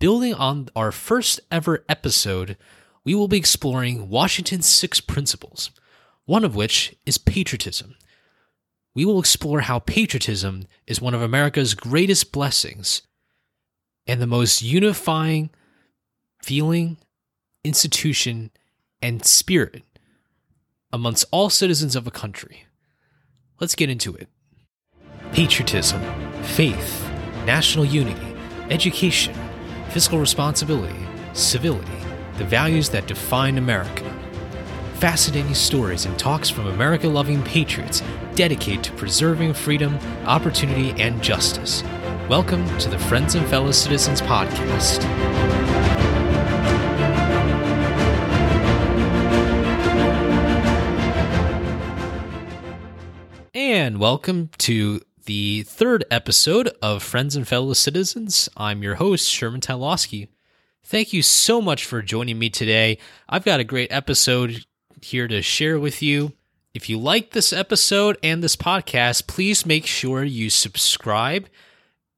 Building on our first ever episode, we will be exploring Washington's six principles, one of which is patriotism. We will explore how patriotism is one of America's greatest blessings and the most unifying feeling, institution, and spirit amongst all citizens of a country. Let's get into it. Patriotism, faith, national unity, education, fiscal responsibility, civility, the values that define America. Fascinating stories and talks from America loving patriots dedicated to preserving freedom, opportunity, and justice. Welcome to the Friends and Fellow Citizens podcast. And welcome to the third episode of Friends and Fellow Citizens. I'm your host, Sherman Tylowski. Thank you so much for joining me today. I've got a great episode here to share with you. If you like this episode and this podcast, please make sure you subscribe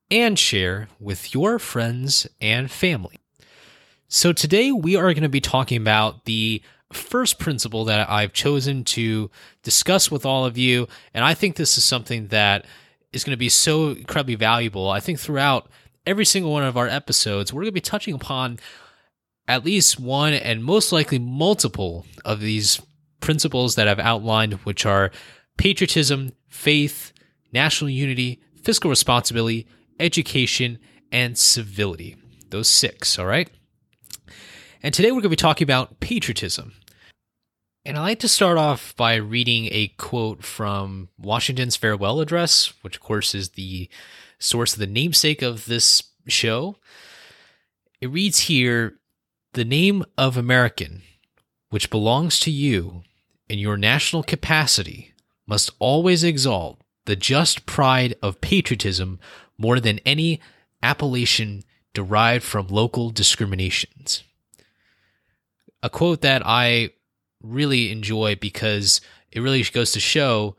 and share with your friends and family. So, today we are going to be talking about the first principle that I've chosen to discuss with all of you. And I think this is something that is going to be so incredibly valuable. I think throughout every single one of our episodes, we're going to be touching upon at least one and most likely multiple of these principles that I've outlined, which are patriotism, faith, national unity, fiscal responsibility, education, and civility. Those six, all right? And today we're going to be talking about patriotism. And I like to start off by reading a quote from Washington's farewell address, which, of course, is the source of the namesake of this show. It reads here The name of American, which belongs to you in your national capacity, must always exalt the just pride of patriotism more than any appellation derived from local discriminations. A quote that I really enjoy because it really goes to show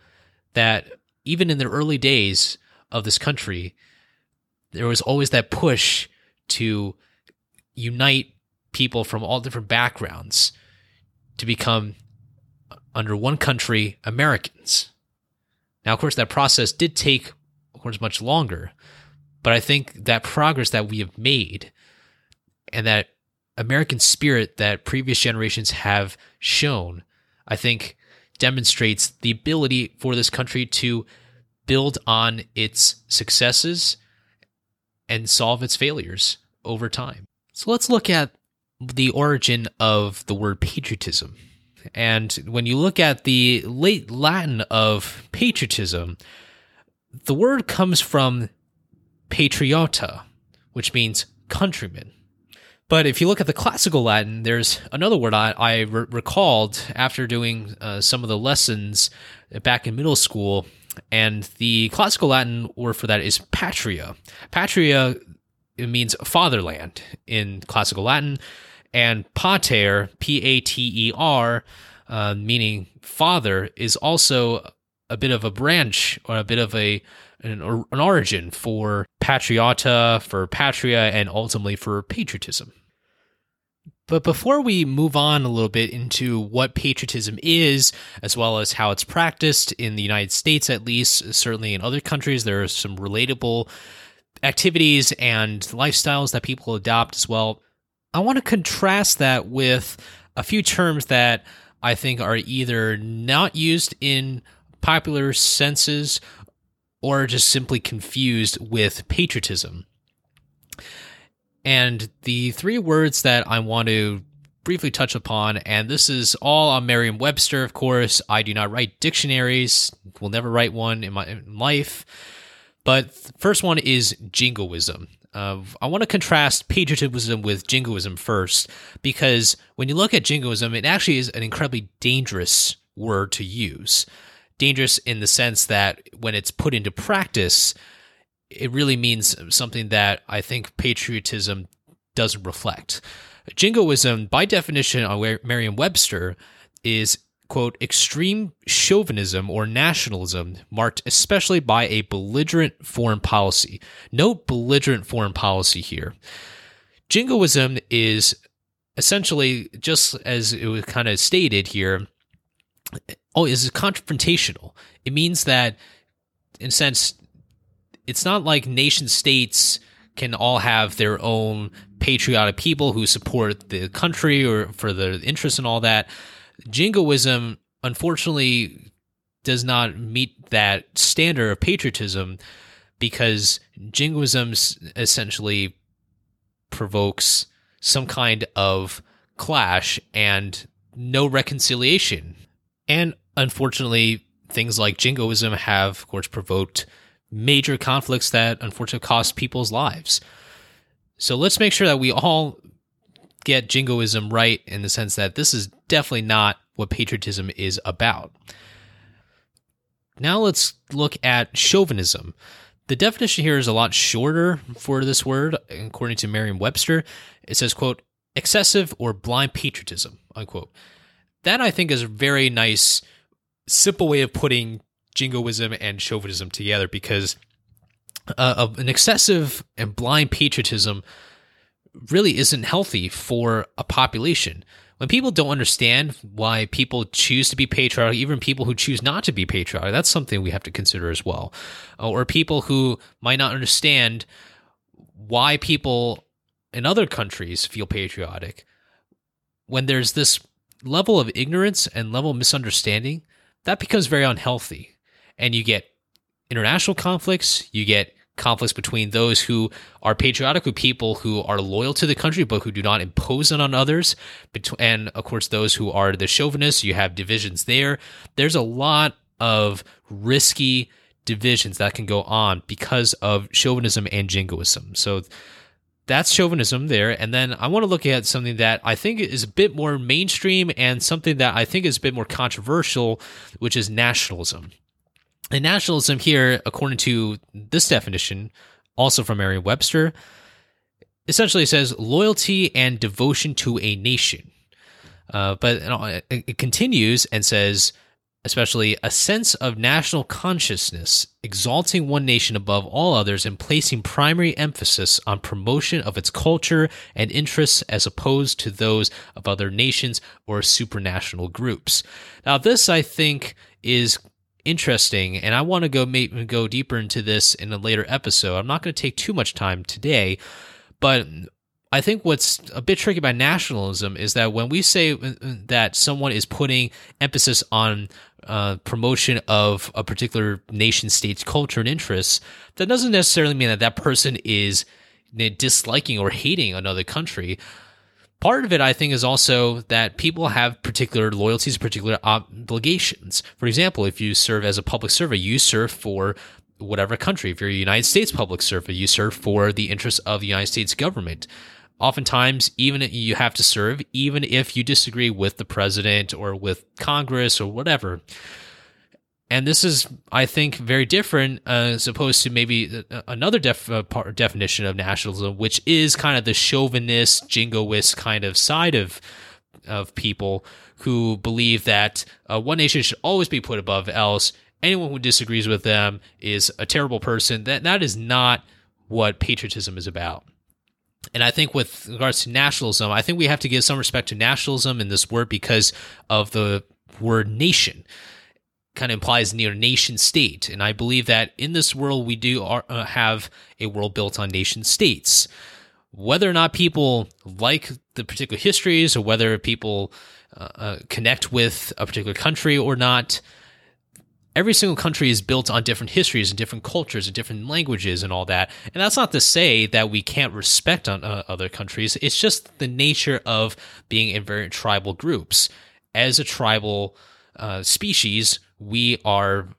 that even in the early days of this country, there was always that push to unite people from all different backgrounds to become under one country Americans. Now, of course, that process did take, of course, much longer, but I think that progress that we have made and that American spirit that previous generations have shown, I think demonstrates the ability for this country to build on its successes and solve its failures over time. So let's look at the origin of the word patriotism. And when you look at the late Latin of patriotism, the word comes from patriota, which means countryman. But if you look at the classical Latin, there's another word I, I re- recalled after doing uh, some of the lessons back in middle school. And the classical Latin word for that is patria. Patria means fatherland in classical Latin, and pater, P A T E R, uh, meaning father, is also a bit of a branch or a bit of a an, an origin for patriota, for patria, and ultimately for patriotism. But before we move on a little bit into what patriotism is, as well as how it's practiced in the United States, at least, certainly in other countries, there are some relatable activities and lifestyles that people adopt as well. I want to contrast that with a few terms that I think are either not used in popular senses or just simply confused with patriotism. And the three words that I want to briefly touch upon, and this is all on Merriam Webster, of course. I do not write dictionaries, will never write one in my life. But first one is jingoism. Uh, I want to contrast patriotism with jingoism first, because when you look at jingoism, it actually is an incredibly dangerous word to use. Dangerous in the sense that when it's put into practice, it really means something that I think patriotism doesn't reflect. Jingoism, by definition on Merriam Webster, is, quote, extreme chauvinism or nationalism marked especially by a belligerent foreign policy. Note belligerent foreign policy here. jingoism is essentially just as it was kind of stated here oh is confrontational it means that in a sense it's not like nation states can all have their own patriotic people who support the country or for the interests and all that jingoism unfortunately does not meet that standard of patriotism because jingoism essentially provokes some kind of clash and no reconciliation. And unfortunately, things like jingoism have, of course, provoked major conflicts that unfortunately cost people's lives. So let's make sure that we all get jingoism right in the sense that this is definitely not what patriotism is about. Now let's look at chauvinism. The definition here is a lot shorter for this word, according to Merriam-Webster. It says, quote, excessive or blind patriotism, unquote. That I think is a very nice, simple way of putting jingoism and chauvinism together because uh, an excessive and blind patriotism really isn't healthy for a population when people don't understand why people choose to be patriotic, even people who choose not to be patriotic, that's something we have to consider as well. Uh, or people who might not understand why people in other countries feel patriotic. When there's this level of ignorance and level of misunderstanding, that becomes very unhealthy. And you get international conflicts, you get conflicts between those who are patriotic with people who are loyal to the country but who do not impose it on others. And of course those who are the chauvinists you have divisions there. There's a lot of risky divisions that can go on because of chauvinism and jingoism. So that's chauvinism there. And then i want to look at something that i think is a bit more mainstream and something that i think is a bit more controversial which is nationalism and nationalism here, according to this definition, also from Merriam Webster, essentially says loyalty and devotion to a nation. Uh, but it continues and says, especially a sense of national consciousness, exalting one nation above all others and placing primary emphasis on promotion of its culture and interests as opposed to those of other nations or supranational groups. Now, this I think is interesting, and I want to go go deeper into this in a later episode. I'm not going to take too much time today, but I think what's a bit tricky about nationalism is that when we say that someone is putting emphasis on uh, promotion of a particular nation state's culture and interests, that doesn't necessarily mean that that person is disliking or hating another country. Part of it, I think, is also that people have particular loyalties, particular obligations. For example, if you serve as a public servant, you serve for whatever country. If you're a United States public servant, you serve for the interests of the United States government. Oftentimes, even you have to serve, even if you disagree with the president or with Congress or whatever. And this is, I think, very different uh, as opposed to maybe uh, another def- uh, part, definition of nationalism, which is kind of the chauvinist, jingoist kind of side of of people who believe that uh, one nation should always be put above else. Anyone who disagrees with them is a terrible person. That that is not what patriotism is about. And I think with regards to nationalism, I think we have to give some respect to nationalism in this word because of the word nation kind of implies near nation state. And I believe that in this world, we do uh, have a world built on nation states. Whether or not people like the particular histories or whether people uh, uh, connect with a particular country or not, every single country is built on different histories and different cultures and different languages and all that. And that's not to say that we can't respect on uh, other countries. It's just the nature of being in very tribal groups. As a tribal uh, species, we are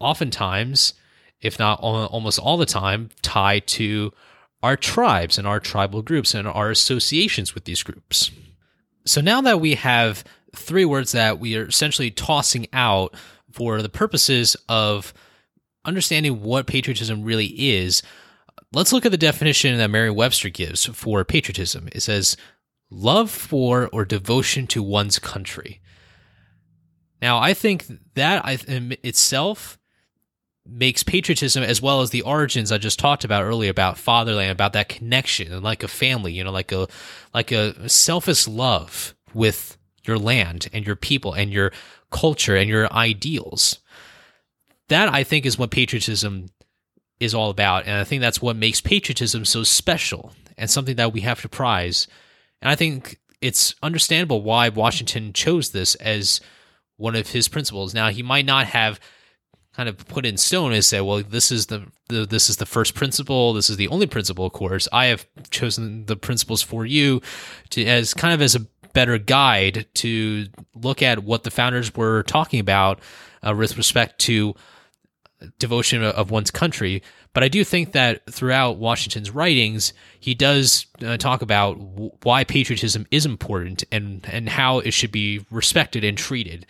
oftentimes, if not almost all the time, tied to our tribes and our tribal groups and our associations with these groups. So now that we have three words that we are essentially tossing out for the purposes of understanding what patriotism really is, let's look at the definition that Merriam Webster gives for patriotism. It says, love for or devotion to one's country. Now, I think that itself makes patriotism as well as the origins I just talked about earlier about fatherland, about that connection and like a family, you know, like a like a selfless love with your land and your people and your culture and your ideals. That I think is what patriotism is all about. And I think that's what makes patriotism so special and something that we have to prize. And I think it's understandable why Washington chose this as one of his principles. Now, he might not have kind of put in stone and say, well, this is the, the, this is the first principle, this is the only principle, of course. I have chosen the principles for you to as kind of as a better guide to look at what the founders were talking about uh, with respect to devotion of one's country. But I do think that throughout Washington's writings, he does uh, talk about w- why patriotism is important and and how it should be respected and treated.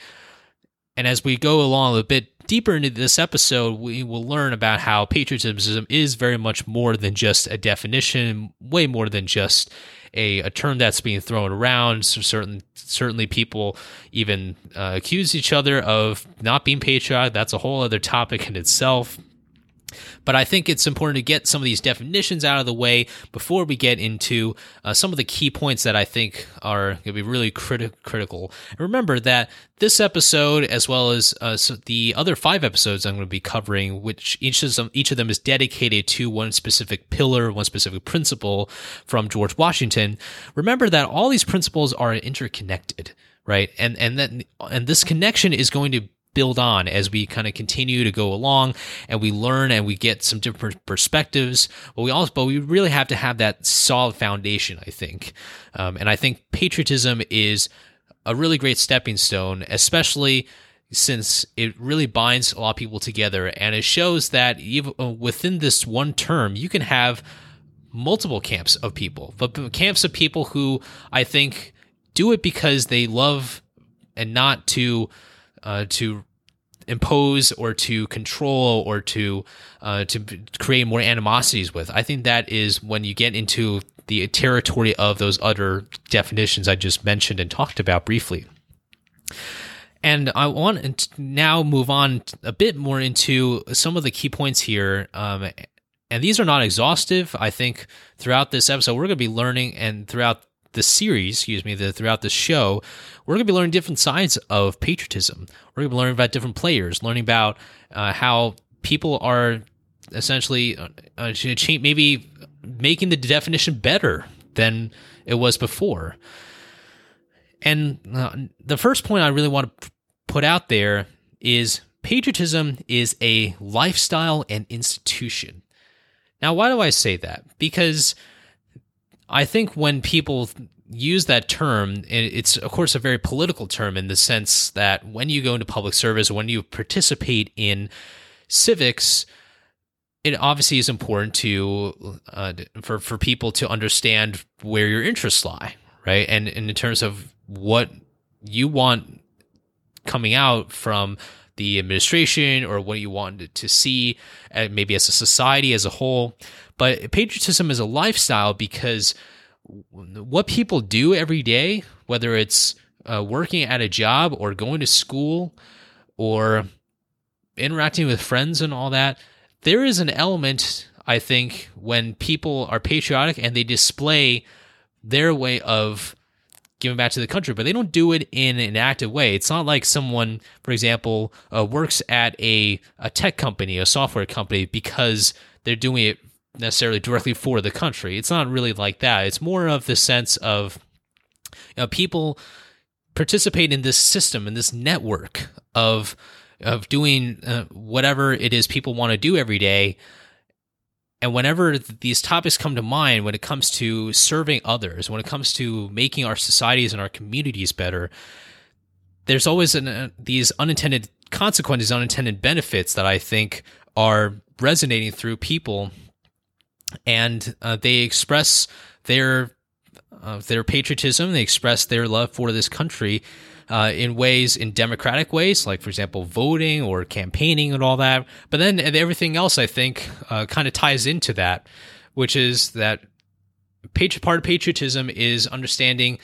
And as we go along a bit deeper into this episode, we will learn about how patriotism is very much more than just a definition, way more than just a, a term that's being thrown around. So certain, certainly, people even uh, accuse each other of not being patriotic. That's a whole other topic in itself. But I think it's important to get some of these definitions out of the way before we get into uh, some of the key points that I think are going to be really criti- critical. And remember that this episode, as well as uh, so the other five episodes I'm going to be covering, which each of them each of them is dedicated to one specific pillar, one specific principle from George Washington. Remember that all these principles are interconnected right and and that and this connection is going to build on as we kind of continue to go along and we learn and we get some different perspectives. But we also but we really have to have that solid foundation i think. Um, and i think patriotism is a really great stepping stone especially since it really binds a lot of people together and it shows that even uh, within this one term you can have multiple camps of people but camps of people who i think do it because they love and not to uh, to impose or to control or to uh, to create more animosities with. I think that is when you get into the territory of those other definitions I just mentioned and talked about briefly. And I want to now move on a bit more into some of the key points here. Um, and these are not exhaustive. I think throughout this episode, we're going to be learning, and throughout the series, excuse me, the, throughout the show, we're going to be learning different sides of patriotism. We're going to be learning about different players, learning about uh, how people are essentially uh, uh maybe making the definition better than it was before. And uh, the first point I really want to put out there is patriotism is a lifestyle and institution. Now, why do I say that? Because I think when people use that term, it's of course a very political term in the sense that when you go into public service, when you participate in civics, it obviously is important to uh, for for people to understand where your interests lie, right? And, and in terms of what you want coming out from the administration or what you want to see, uh, maybe as a society as a whole. But patriotism is a lifestyle because what people do every day, whether it's uh, working at a job or going to school or interacting with friends and all that, there is an element, I think, when people are patriotic and they display their way of giving back to the country, but they don't do it in an active way. It's not like someone, for example, uh, works at a, a tech company, a software company, because they're doing it necessarily directly for the country. It's not really like that. It's more of the sense of you know, people participate in this system, in this network of of doing uh, whatever it is people want to do every day. And whenever these topics come to mind, when it comes to serving others, when it comes to making our societies and our communities better, there's always an, uh, these unintended consequences, unintended benefits that I think are resonating through people and uh, they express their uh, their patriotism. They express their love for this country uh, in ways, in democratic ways, like for example, voting or campaigning and all that. But then everything else, I think, uh, kind of ties into that, which is that patri- part of patriotism is understanding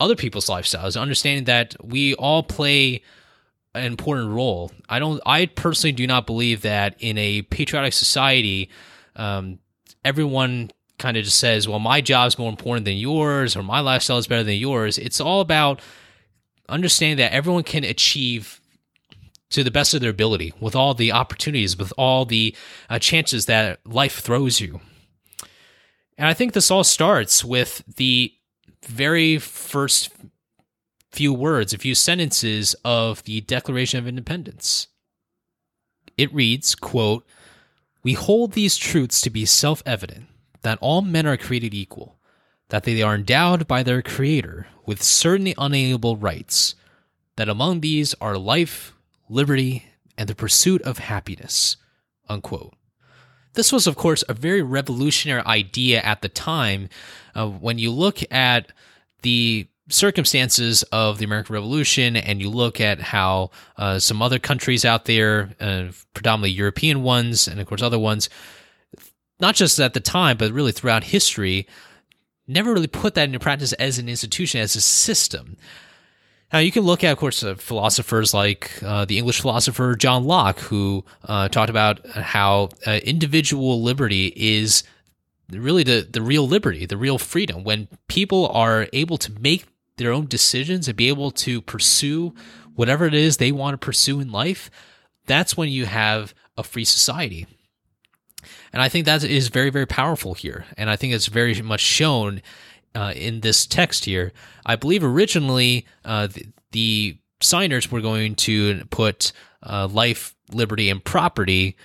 other people's lifestyles, understanding that we all play an important role. I don't. I personally do not believe that in a patriotic society, um, everyone kind of just says, "Well, my job's more important than yours," or "My lifestyle is better than yours." It's all about understanding that everyone can achieve to the best of their ability with all the opportunities, with all the uh, chances that life throws you. And I think this all starts with the very first few words, a few sentences of the Declaration of Independence. It reads, quote, "We hold these truths to be self-evident that all men are created equal, that they are endowed by their creator with certain unalienable rights, that among these are life, liberty, and the pursuit of happiness." Unquote. This was, of course, a very revolutionary idea at the time. Uh, when you look at the circumstances of the American Revolution and you look at how uh, some other countries out there, uh, predominantly European ones, and of course other ones, not just at the time, but really throughout history, never really put that into practice as an institution, as a system. Now, you can look at, of course, uh, philosophers like uh, the English philosopher John Locke, who uh, talked about how uh, individual liberty is really the, the real liberty, the real freedom. When people are able to make their own decisions and be able to pursue whatever it is they want to pursue in life, that's when you have a free society. And I think that is very, very powerful here. And I think it's very much shown uh, in this text here. I believe originally uh, the, the, signers were going to put uh, life, liberty, and property,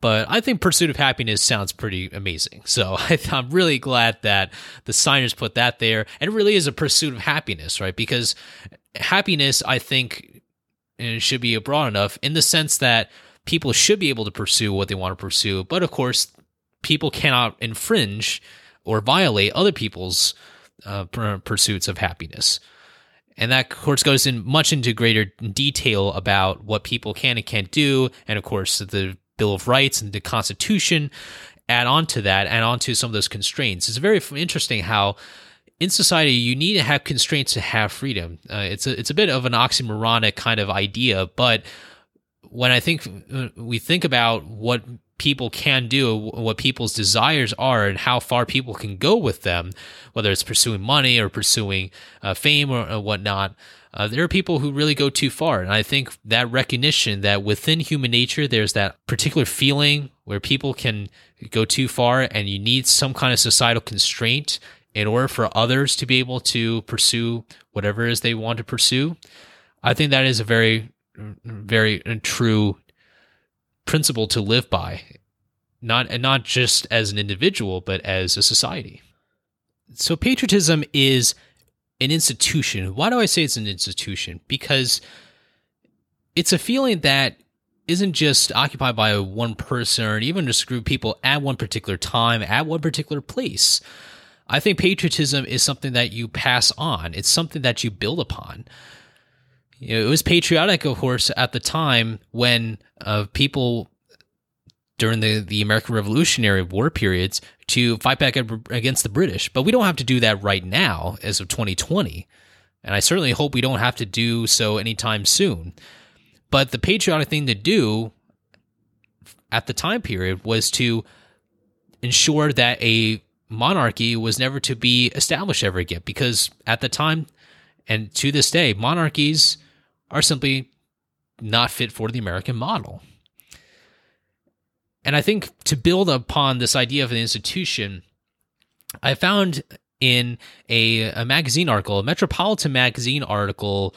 but I think pursuit of happiness sounds pretty amazing. So I, am really glad that the signers put that there. And it really is a pursuit of happiness, right? Because happiness, I think, should be broad enough in the sense that people should be able to pursue what they want to pursue. But of course, people cannot infringe or violate other people's uh, pursuits of happiness. And that, of course, goes in much into greater detail about what people can and can't do, and of course, the Bill of Rights and the Constitution add on to that, add on to some of those constraints. It's very interesting how in society you need to have constraints to have freedom. Uh, it's a it's a bit of an oxymoronic kind of idea, but when I think we think about what people can do, what people's desires are, and how far people can go with them, whether it's pursuing money or pursuing uh, fame or, or whatnot. Uh, there are people who really go too far. And I think that recognition that within human nature, there's that particular feeling where people can go too far and you need some kind of societal constraint in order for others to be able to pursue whatever it is they want to pursue. I think that is a very, very uh, true principle to live by, not and not just as an individual, but as a society. So patriotism is an institution. Why do I say it's an institution? Because it's a feeling that isn't just occupied by one person or even just a group of people at one particular time, at one particular place. I think patriotism is something that you pass on. It's something that you build upon. You know, it was patriotic, of course, at the time when uh, people during the, the American Revolutionary War periods to fight back against the British. But we don't have to do that right now as of 2020. And I certainly hope we don't have to do so anytime soon. But the patriotic thing to do at the time period was to ensure that a monarchy was never to be established ever again. Because at the time and to this day, monarchies are simply not fit for the American model. And I think to build upon this idea of an institution, I found in a, a magazine article, a Metropolitan magazine article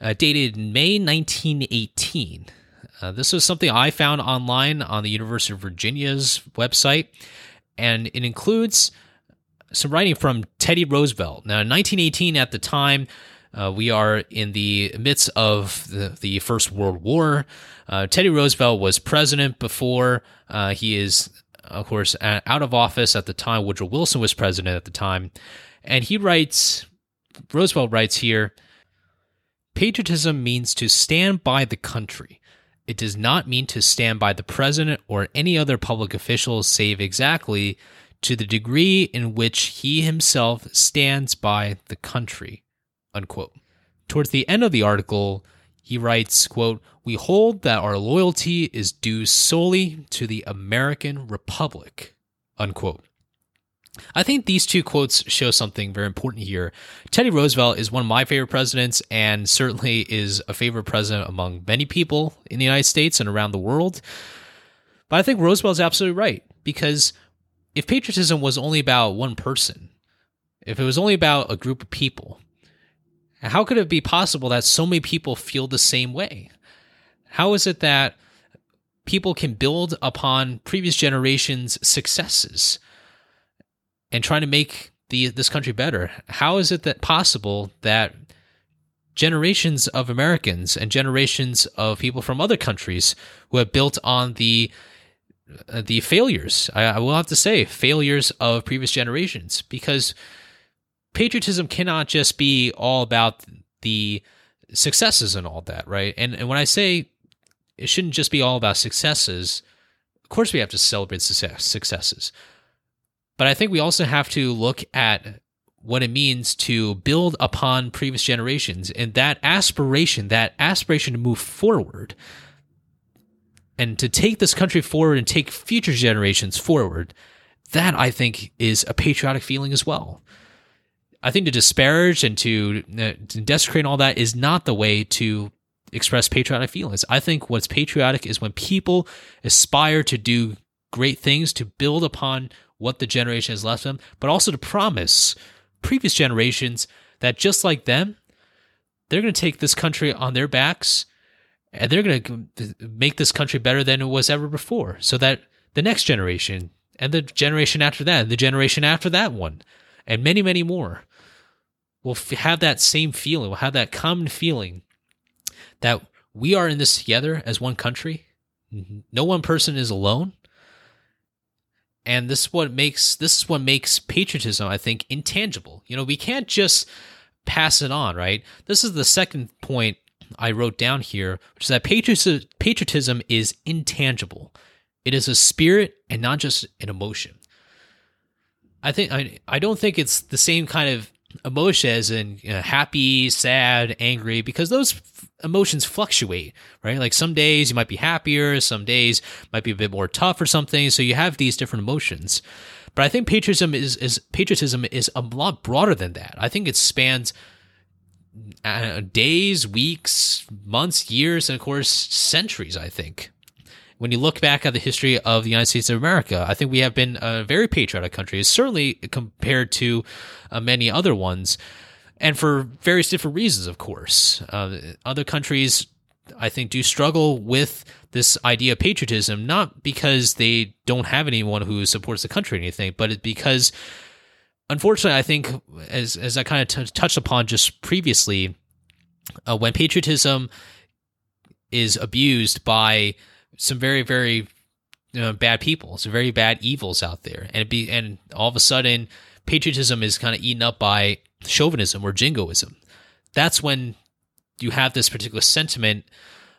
uh, dated May 1918. Uh, this was something I found online on the University of Virginia's website, and it includes some writing from Teddy Roosevelt. Now, in 1918, at the time, uh, we are in the midst of the, the First World War. Uh, Teddy Roosevelt was president before uh, he is, of course, out of office at the time. Woodrow Wilson was president at the time. And he writes, Roosevelt writes here Patriotism means to stand by the country. It does not mean to stand by the president or any other public official, save exactly to the degree in which he himself stands by the country unquote. Towards the end of the article, He writes, quote, "We hold that our loyalty is due solely to the American Republic." Unquote. I think these two quotes show something very important here. Teddy Roosevelt is one of my favorite presidents and certainly is a favorite president among many people in the United States and around the world. But I think Roosevelt's absolutely right because if patriotism was only about one person, if it was only about a group of people, how could it be possible that so many people feel the same way? How is it that people can build upon previous generations' successes? and trying to make the this country better. How is it that possible that generations of Americans and generations of people from other countries who have built on the the failures, I, I will have to say, failures of previous generations, because patriotism cannot just be all about the successes and all that, right? And and when I say it shouldn't just be all about successes, of course we have to celebrate success, successes. But I think we also have to look at what it means to build upon previous generations and that aspiration, that aspiration to move forward and to take this country forward and take future generations forward. That I think is a patriotic feeling as well. I think to disparage and to, uh, to desecrate all that is not the way to express patriotic feelings. I think what's patriotic is when people aspire to do great things, to build upon what the generation has left them, but also to promise previous generations that just like them, they're going to take this country on their backs and they're going to make this country better than it was ever before so that the next generation and the generation after that and the generation after that one and many many more will have that same feeling will have that common feeling that we are in this together as one country. Mm-hmm. No one person is alone. And this is what makes this is what makes patriotism i think intangible. You know we can't just pass it on right? This is the second point i wrote down here which is that patriotism is intangible. It is a spirit and not just an emotion. I think i, I don't think it's the same kind of emotion and you know, happy sad angry because those emotions fluctuate, right? Like some days you might be happier, some days might be a bit more tough or something. So you have these different emotions. But I think patriotism is, is patriotism is a lot broader than that. I think it spans uh, days, weeks, months, years, and of course centuries. I think when you look back at the history of the United States of America, I think we have been a very patriotic country, certainly compared to uh, many other ones and for various different reasons, of course. Uh, other countries, I think, do struggle with this idea of patriotism, not because they don't have anyone who supports the country or anything, but because, unfortunately, I think, as as I kind of t- touched upon just previously, uh, when patriotism is abused by some very very bad people, some very bad evils out there, and be and all of a sudden patriotism is kind of eaten up by chauvinism or jingoism. That's when you have this particular sentiment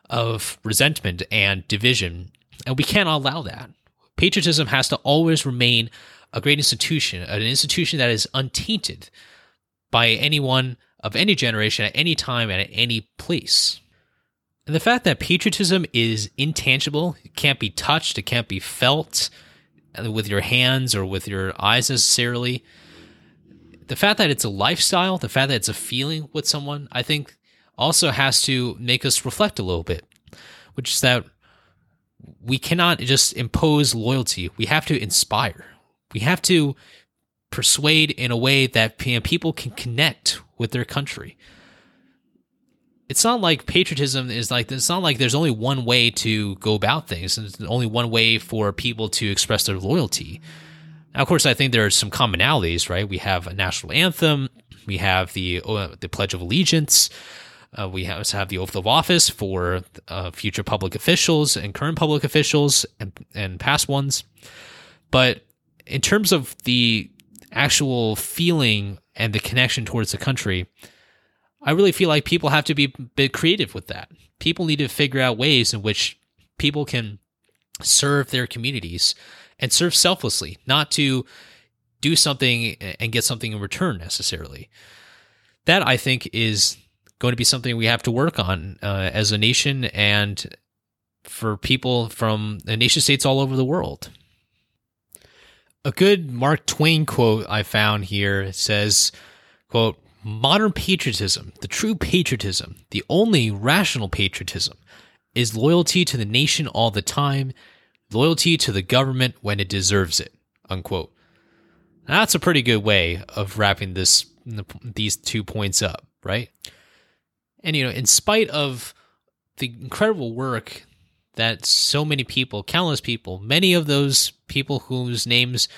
of resentment and division, and we can't allow that. Patriotism has to always remain a great institution, an institution that is untainted by anyone of any generation at any time and at any place. And the fact that patriotism is intangible, it can't be touched, it can't be felt uh, with your hands or with your eyes necessarily, the fact that it's a lifestyle, the fact that it's a feeling with someone, I think also has to make us reflect a little bit, which is that we cannot just impose loyalty. We have to inspire. We have to persuade in a way that people can connect with their country. It's not like patriotism is like it's not like there's only one way to go about things. There's only one way for people to express their loyalty. Now, of course, I think there are some commonalities, right? We have a national anthem, we have the uh, the Pledge of Allegiance, uh, we have, have the oath of office for uh, future public officials and current public officials and and past ones. But in terms of the actual feeling and the connection towards the country, I really feel like people have to be a bit creative with that. People need to figure out ways in which people can serve their communities and serve selflessly, not to do something and get something in return necessarily. That I think is going to be something we have to work on uh, as a nation and for people from the nation states all over the world. A good Mark Twain quote I found here says, quote, modern patriotism, the true patriotism, the only rational patriotism, is loyalty to the nation all the time, loyalty to the government when it deserves it, unquote. That's a pretty good way of wrapping this these two points up, right? And you know, in spite of the incredible work that so many people, countless people, many of those people whose names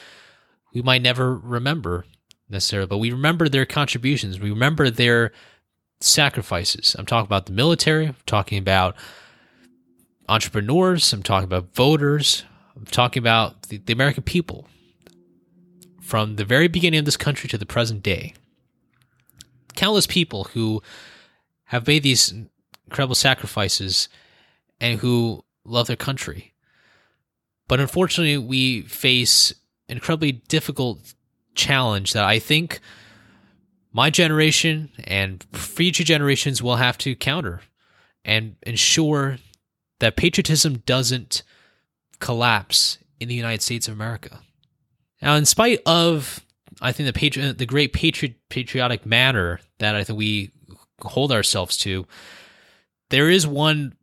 we might never remember necessarily, but we remember their contributions. We remember their sacrifices. I'm talking about the military, I'm talking about entrepreneurs, I'm talking about voters, I'm talking about the, the American people from the very beginning of this country to the present day. Countless people who have made these incredible sacrifices and who love their country. But unfortunately, we face incredibly difficult challenge that I think my generation and future generations will have to counter and ensure that patriotism doesn't collapse in the United States of America. Now, in spite of, I think the patri- the great patriot patriotic manner that I think we hold ourselves to, there is one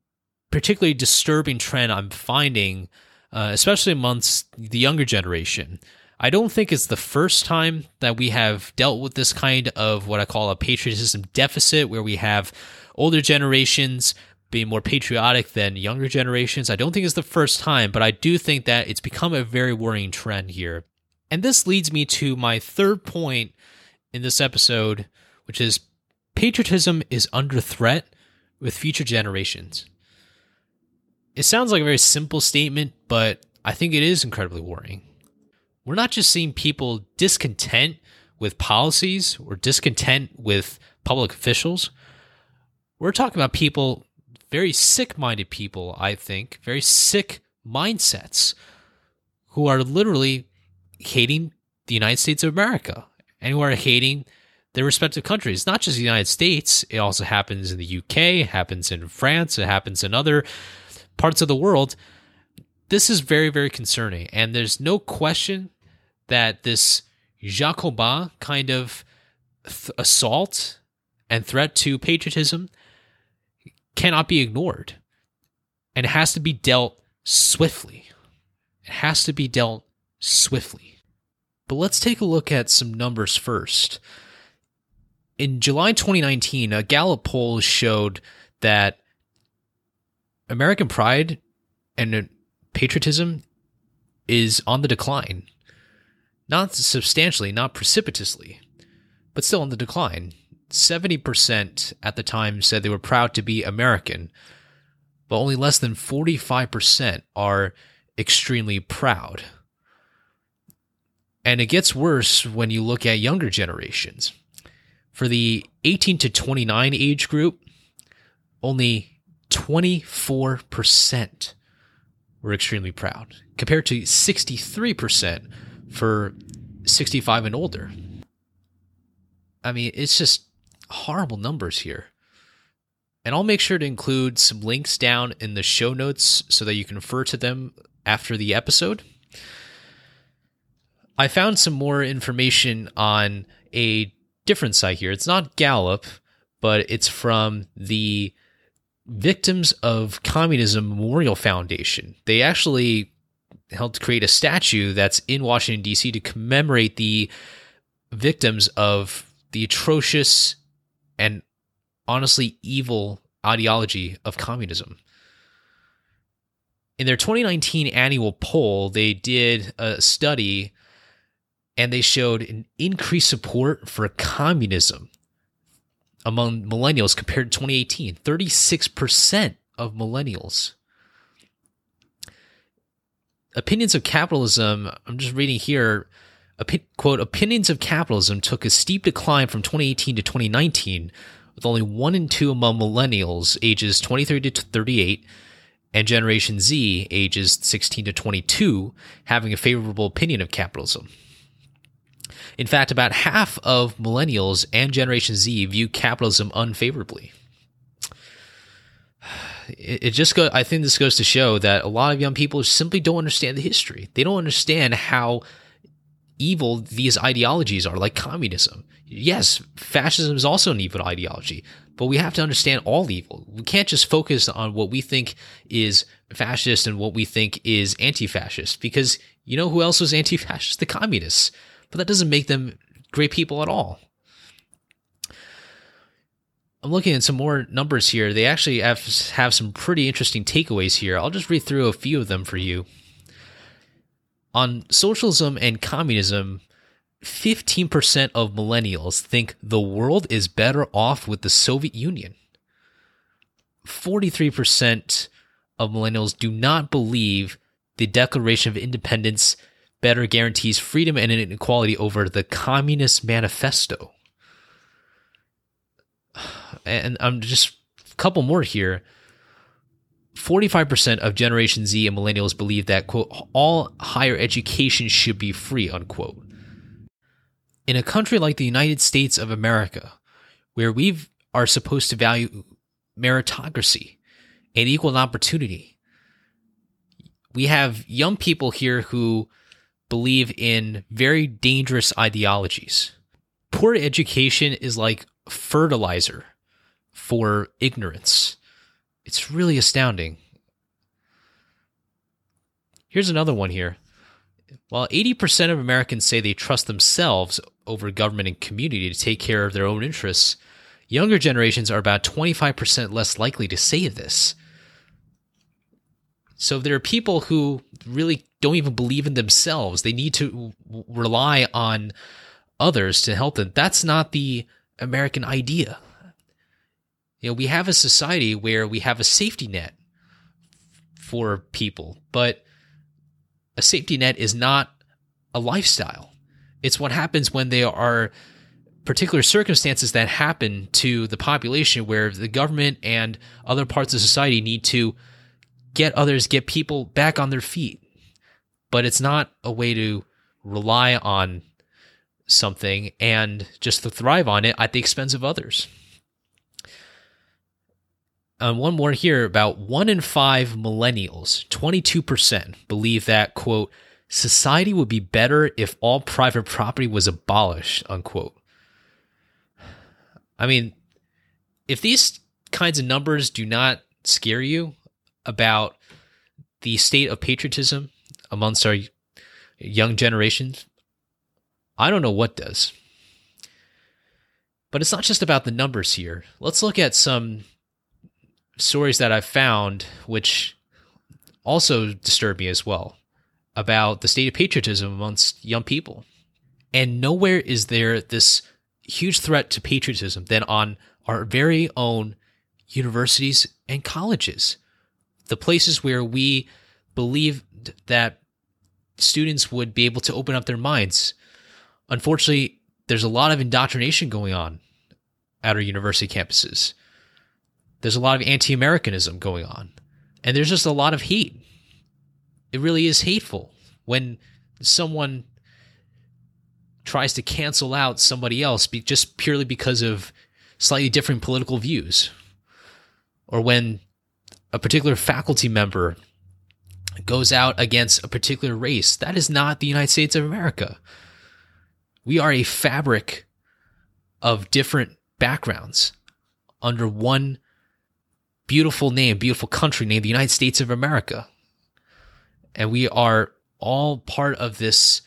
particularly disturbing trend I'm finding, uh, especially amongst the younger generation. I don't think it's the first time that we have dealt with this kind of what I call a patriotism deficit, where we have older generations being more patriotic than younger generations. I don't think it's the first time, but I do think that it's become a very worrying trend here. And this leads me to my third point in this episode, which is patriotism is under threat with future generations. It sounds like a very simple statement, but I think it is incredibly worrying. We're not just seeing people discontent with policies or discontent with public officials. We're talking about people, very sick minded people, I think, very sick mindsets who are literally hating the United States of America and who are hating their respective countries, not just the United States. It also happens in the UK, it happens in France, it happens in other parts of the world, this is very, very concerning. And there's no question that this Jacobin kind of th- assault and threat to patriotism cannot be ignored and has to be dealt swiftly. It has to be dealt swiftly. But let's take a look at some numbers first. In July 2019, a Gallup poll showed that American pride and patriotism is on the decline. Not substantially, not precipitously, but still on the decline. 70% at the time said they were proud to be American, but only less than 45% are extremely proud. And it gets worse when you look at younger generations. For the 18 to 29 age group, only 24% were extremely proud, compared to 63% for 65 and older. I mean, it's just horrible numbers here. And I'll make sure to include some links down in the show notes so that you can refer to them after the episode. I found some more information on a different site here. It's not Gallup, but it's from the Victims of Communism Memorial Foundation. They actually helped create a statue that's in Washington, D.C. to commemorate the victims of the atrocious and honestly evil ideology of communism. In their 2019 annual poll, they did a study and they showed an increased support for communism among millennials compared to 2018 36% of millennials. Opinions of capitalism i'm just reading here quote opinions of capitalism took a steep decline from 2018 to 2019 with only one in two among millennials ages 23 to 38 and generation z ages 16 to 22 having a favorable opinion of capitalism In fact, about half of millennials and Generation Z view capitalism unfavorably. It, just go. I think this goes to show that a lot of young people simply don't understand the history. They don't understand how evil these ideologies are, like communism. Yes, fascism is also an evil ideology, but we have to understand all evil. We can't just focus on what we think is fascist and what we think is anti fascist, because you know who else was anti fascist? The communists. But that doesn't make them great people at all. I'm looking at some more numbers here. They actually have, have some pretty interesting takeaways here. I'll just read through a few of them for you. On socialism and communism, 15% of millennials think the world is better off with the Soviet Union. 43% of millennials do not believe the Declaration of Independence better guarantees freedom and inequality over the Communist Manifesto. And I'm just a couple more here. 45% of Generation Z and millennials believe that, quote, all higher education should be free, unquote. In a country like the United States of America, where we are supposed to value meritocracy and equal opportunity, we have young people here who believe in very dangerous ideologies. Poor education is like fertilizer for ignorance. It's really astounding. Here's another one here. While 80% of Americans say they trust themselves over government and community to take care of their own interests, younger generations are about 25% less likely to say this. So there are people who really don't even believe in themselves. They need to rely on others to help them. That's not the American idea. You know, we have a society where we have a safety net for people, but a safety net is not a lifestyle. It's what happens when there are particular circumstances that happen to the population where the government and other parts of society need to get others, get people back on their feet. But it's not a way to rely on something and just to thrive on it at the expense of others. Um, one more here about one in five millennials, 22%, believe that, quote, society would be better if all private property was abolished, unquote. I mean, if these kinds of numbers do not scare you about the state of patriotism amongst our young generations, I don't know what does. But it's not just about the numbers here. Let's look at some stories that I've found, which also disturb me as well, about the state of patriotism amongst young people. And nowhere is there this huge threat to patriotism than on our very own universities and colleges, the places where we believe that students would be able to open up their minds. Unfortunately, there's a lot of indoctrination going on at our university campuses. There's a lot of anti Americanism going on. And there's just a lot of hate. It really is hateful when someone tries to cancel out somebody else just purely because of slightly different political views. Or when a particular faculty member goes out against a particular race. That is not the United States of America. We are a fabric of different backgrounds under one beautiful name, beautiful country named the United States of America. And we are all part of this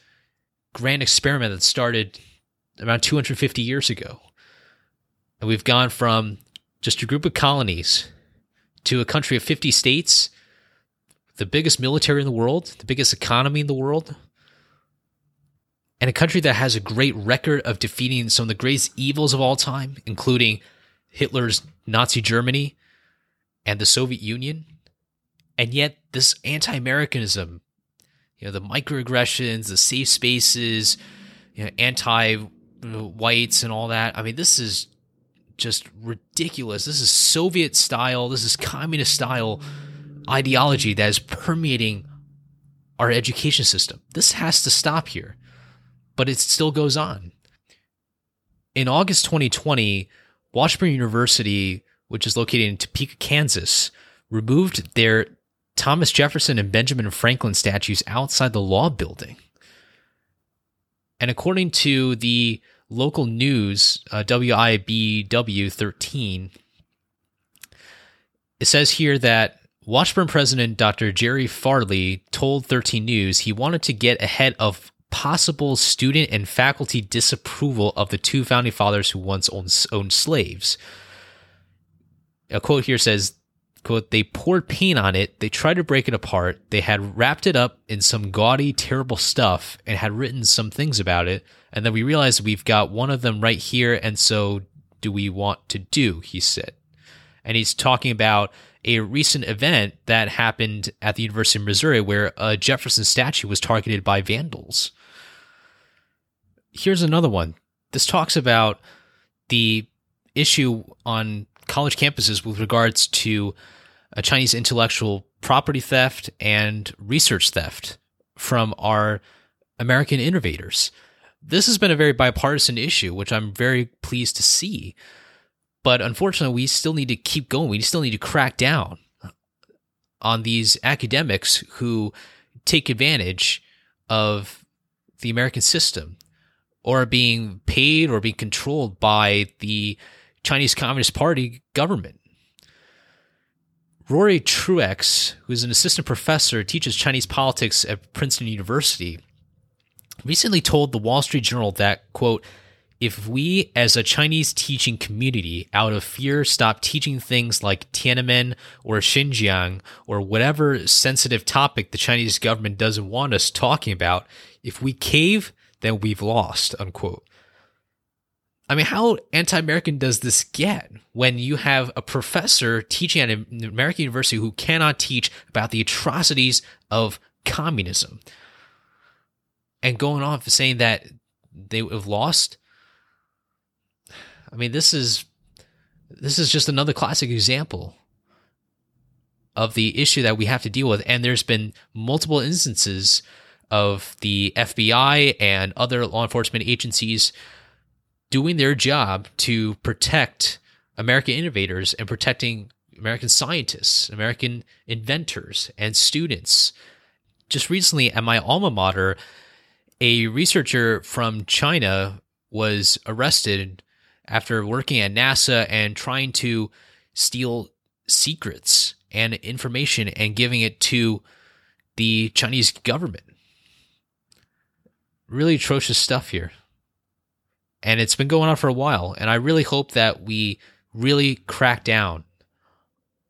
grand experiment that started around 250 years ago. And we've gone from just a group of colonies to a country of 50 states, the biggest military in the world, the biggest economy in the world, and a country that has a great record of defeating some of the greatest evils of all time, including Hitler's Nazi Germany and the Soviet Union. And yet, this anti Americanism, you know, the microaggressions, the safe spaces, you know, anti whites and all that. I mean, this is just ridiculous. This is Soviet style, this is communist style ideology that is permeating our education system. This has to stop here. but it still goes on. In August 2020, Washburn University, which is located in Topeka, Kansas, removed their Thomas Jefferson and Benjamin Franklin statues outside the law building. And according to the local news, uh, WIBW 13, it says here that Washburn president Dr. Jerry Farley told 13 News he wanted to get ahead of possible student and faculty disapproval of the two founding fathers who once owned, owned slaves. A quote here says, quote, they poured paint on it, they tried to break it apart, they had wrapped it up in some gaudy, terrible stuff and had written some things about it, and then we realized we've got one of them right here, and so do we want to do, he said. And he's talking about a recent event that happened at the University of Missouri where a Jefferson statue was targeted by vandals. Here's another one. This talks about the issue on college campuses with regards to a Chinese intellectual property theft and research theft from our American innovators. This has been a very bipartisan issue, which I'm very pleased to see. But unfortunately, we still need to keep going. We still need to crack down on these academics who take advantage of the American system or being paid or being controlled by the Chinese Communist Party government. Rory Truex, who's an assistant professor, teaches Chinese politics at Princeton University, recently told the Wall Street Journal that, quote, if we as a Chinese teaching community, out of fear, stop teaching things like Tiananmen or Xinjiang or whatever sensitive topic the Chinese government doesn't want us talking about, if we cave, then we've lost, unquote. I mean, how anti American does this get when you have a professor teaching at an American university who cannot teach about the atrocities of communism and going off saying that they have lost? I mean, this is this is just another classic example of the issue that we have to deal with. And there's been multiple instances of the FBI and other law enforcement agencies doing their job to protect American innovators and protecting American scientists, American inventors, and students. Just recently at my alma mater, a researcher from China was arrested after working at NASA and trying to steal secrets and information and giving it to the Chinese government really atrocious stuff here. And it's been going on for a while. And I really hope that we really crack down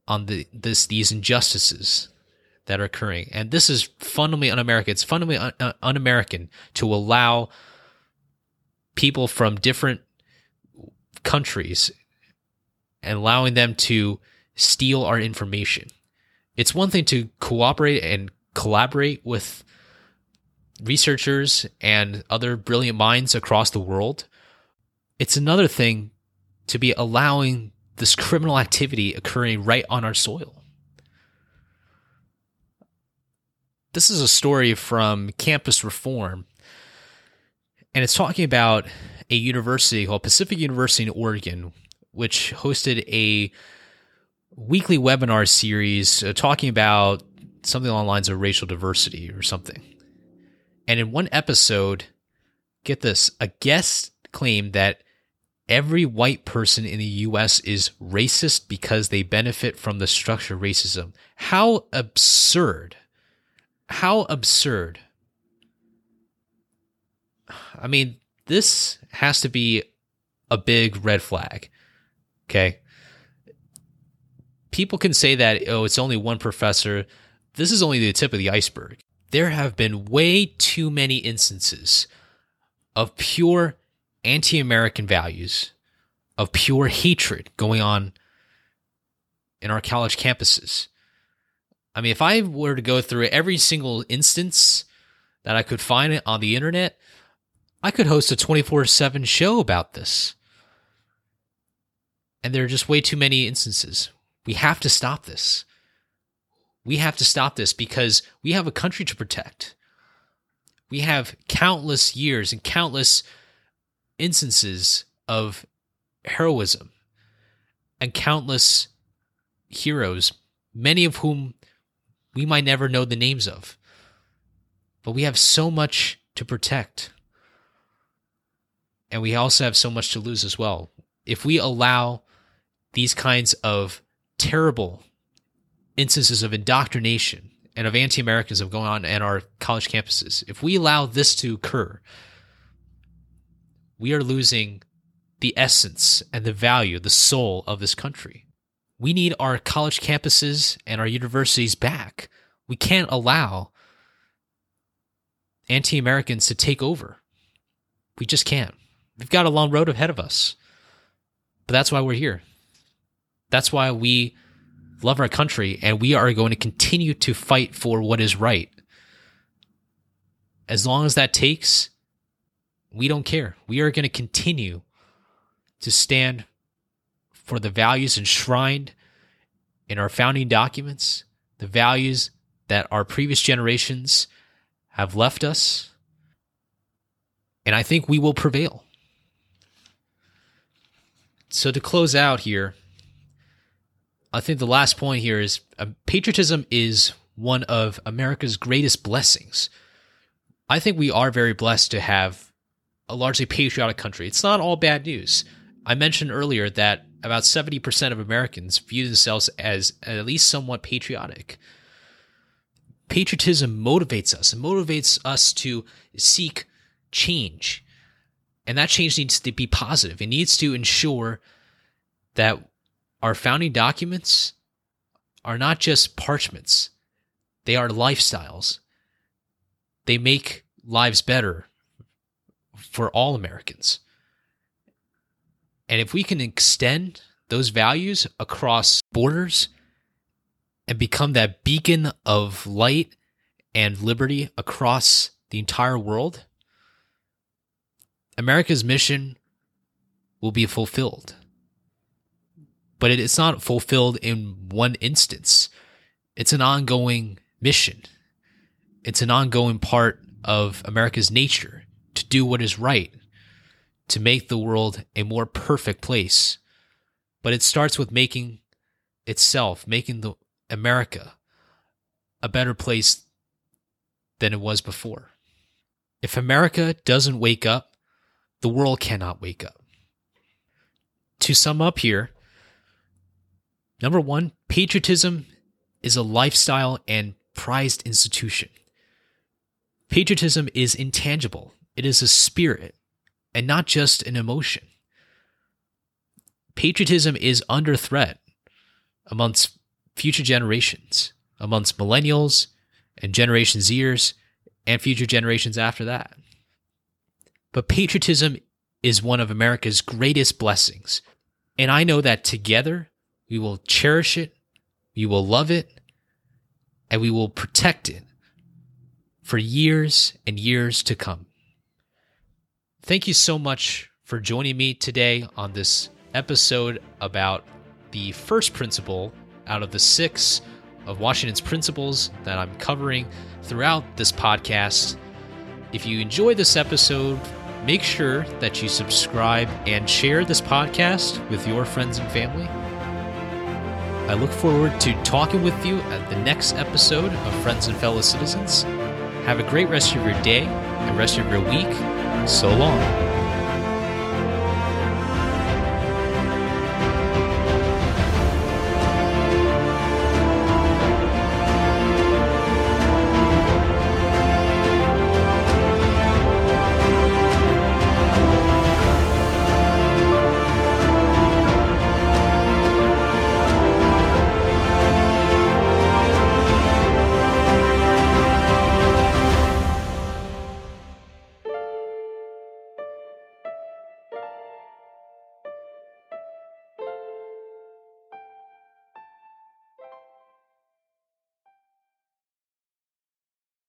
on the this these injustices that are occurring. And this is fundamentally un-American. It's fundamentally un- un-American to allow people from different countries and allowing them to steal our information. It's one thing to cooperate and collaborate with researchers and other brilliant minds across the world. It's another thing to be allowing this criminal activity occurring right on our soil. This is a story from Campus Reform, and it's talking about a university called Pacific University in Oregon, which hosted a weekly webinar series uh, talking about something along the lines of racial diversity or something. And in one episode, get this, a guest claimed that every white person in the US is racist because they benefit from the structure racism. How absurd. How absurd. I mean, this has to be a big red flag. Okay. People can say that, oh, it's only one professor. This is only the tip of the iceberg there have been way too many instances of pure anti American values, of pure hatred going on in our college campuses. I mean, if I were to go through every single instance that I could find on the internet, I could host a 24 7 show about this. And there are just way too many instances. We have to stop this. We have to stop this because we have a country to protect. We have countless years and countless instances of heroism and countless heroes, many of whom we might never know the names of. But we have so much to protect. And we also have so much to lose as well. If we allow these kinds of terrible instances of indoctrination and of anti Americanism going on at our college campuses, if we allow this to occur, we are losing the essence and the value, the soul of this country. We need our college campuses and our universities back. We can't allow anti Americans to take over. We just can't. We've got a long road ahead of us. But that's why we're here. That's why we love our country and we are going to continue to fight for what is right. As long as that takes, we don't care. We are going to continue to stand for the values enshrined in our founding documents, the values that our previous generations have left us. And I think we will prevail. So, to close out here, I think the last point here is uh, patriotism is one of America's greatest blessings. I think we are very blessed to have a largely patriotic country. It's not all bad news. I mentioned earlier that about 70% of Americans view themselves as at least somewhat patriotic. Patriotism motivates us, it motivates us to seek change. And that change needs to be positive. It needs to ensure that our founding documents are not just parchments, they are lifestyles. They make lives better for all Americans. And if we can extend those values across borders and become that beacon of light and liberty across the entire world, America's mission will be fulfilled. But it's not fulfilled in one instance, it's an ongoing mission. It's an ongoing part of America's nature to do what is right, to make the world a more perfect place. But it starts with making itself, making the America a better place than it was before. If America doesn't wake up, the world cannot wake up. To sum up here, number one, patriotism is a lifestyle and prized institution. Patriotism is intangible, it is a spirit and not just an emotion. Patriotism is under threat amongst future generations, amongst millennials and Generation Zers and future generations after that. But patriotism is one of America's greatest blessings. And I know that together we will cherish it, we will love it, and we will protect it for years and years to come. Thank you so much for joining me today on this episode about the first principle out of the six of Washington's principles that I'm covering throughout this podcast. If you enjoy this episode, make sure that you subscribe and share this podcast with your friends and family. I look forward to talking with you at the next episode of Friends and Fellow Citizens. Have a great rest of your day and rest of your week. So long.